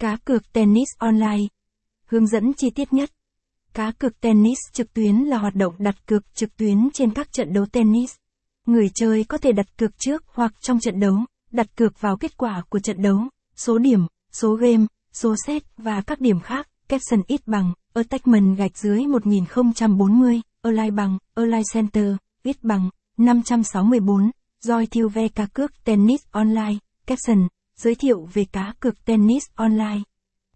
Cá cược tennis online. Hướng dẫn chi tiết nhất. Cá cược tennis trực tuyến là hoạt động đặt cược trực tuyến trên các trận đấu tennis. Người chơi có thể đặt cược trước hoặc trong trận đấu, đặt cược vào kết quả của trận đấu, số điểm, số game, số set và các điểm khác. Caption ít bằng, attachment gạch dưới 1040, online bằng, online center, ít bằng, 564, Joy Thiêu Ve cá cược tennis online, caption, giới thiệu về cá cược tennis online.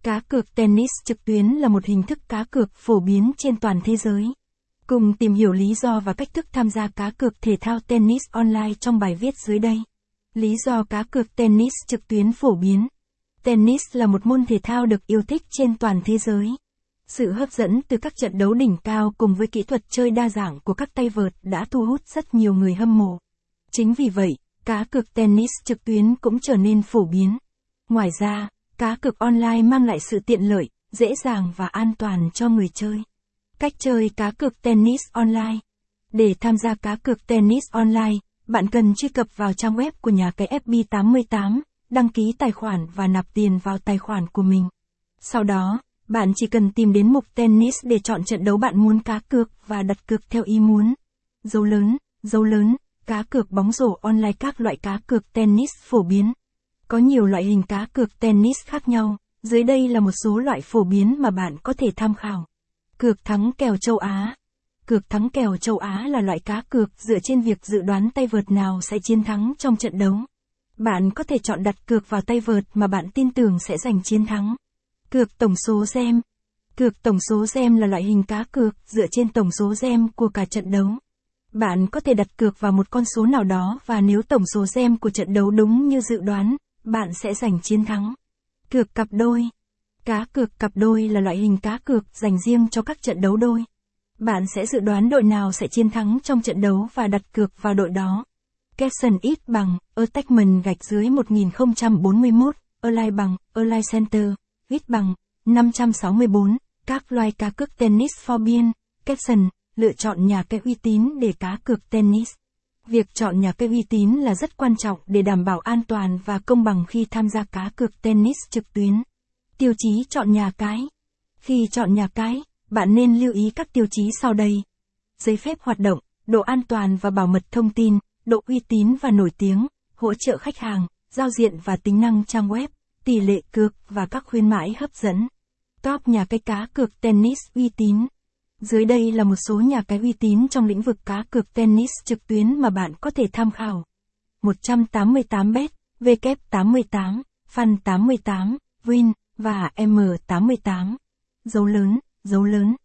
Cá cược tennis trực tuyến là một hình thức cá cược phổ biến trên toàn thế giới. Cùng tìm hiểu lý do và cách thức tham gia cá cược thể thao tennis online trong bài viết dưới đây. Lý do cá cược tennis trực tuyến phổ biến. Tennis là một môn thể thao được yêu thích trên toàn thế giới. Sự hấp dẫn từ các trận đấu đỉnh cao cùng với kỹ thuật chơi đa dạng của các tay vợt đã thu hút rất nhiều người hâm mộ. Chính vì vậy, cá cược tennis trực tuyến cũng trở nên phổ biến. Ngoài ra, cá cược online mang lại sự tiện lợi, dễ dàng và an toàn cho người chơi. Cách chơi cá cược tennis online. Để tham gia cá cược tennis online, bạn cần truy cập vào trang web của nhà cái FB88, đăng ký tài khoản và nạp tiền vào tài khoản của mình. Sau đó, bạn chỉ cần tìm đến mục tennis để chọn trận đấu bạn muốn cá cược và đặt cược theo ý muốn. Dấu lớn, dấu lớn, cá cược bóng rổ online các loại cá cược tennis phổ biến. Có nhiều loại hình cá cược tennis khác nhau, dưới đây là một số loại phổ biến mà bạn có thể tham khảo. Cược thắng kèo châu Á. Cược thắng kèo châu Á là loại cá cược dựa trên việc dự đoán tay vợt nào sẽ chiến thắng trong trận đấu. Bạn có thể chọn đặt cược vào tay vợt mà bạn tin tưởng sẽ giành chiến thắng. Cược tổng số gem. Cược tổng số gem là loại hình cá cược dựa trên tổng số gem của cả trận đấu. Bạn có thể đặt cược vào một con số nào đó và nếu tổng số xem của trận đấu đúng như dự đoán, bạn sẽ giành chiến thắng. Cược cặp đôi. Cá cược cặp đôi là loại hình cá cược dành riêng cho các trận đấu đôi. Bạn sẽ dự đoán đội nào sẽ chiến thắng trong trận đấu và đặt cược vào đội đó. Capson ít bằng, attachment gạch dưới 1041, align bằng, align center, ít bằng, 564, các loài cá cược tennis for biên, caption, lựa chọn nhà cái uy tín để cá cược tennis. Việc chọn nhà cái uy tín là rất quan trọng để đảm bảo an toàn và công bằng khi tham gia cá cược tennis trực tuyến. Tiêu chí chọn nhà cái. Khi chọn nhà cái, bạn nên lưu ý các tiêu chí sau đây. Giấy phép hoạt động, độ an toàn và bảo mật thông tin, độ uy tín và nổi tiếng, hỗ trợ khách hàng, giao diện và tính năng trang web, tỷ lệ cược và các khuyến mãi hấp dẫn. Top nhà cái cá cược tennis uy tín. Dưới đây là một số nhà cái uy tín trong lĩnh vực cá cược tennis trực tuyến mà bạn có thể tham khảo. 188bet, W88, fan88, Win và M88. Dấu lớn, dấu lớn.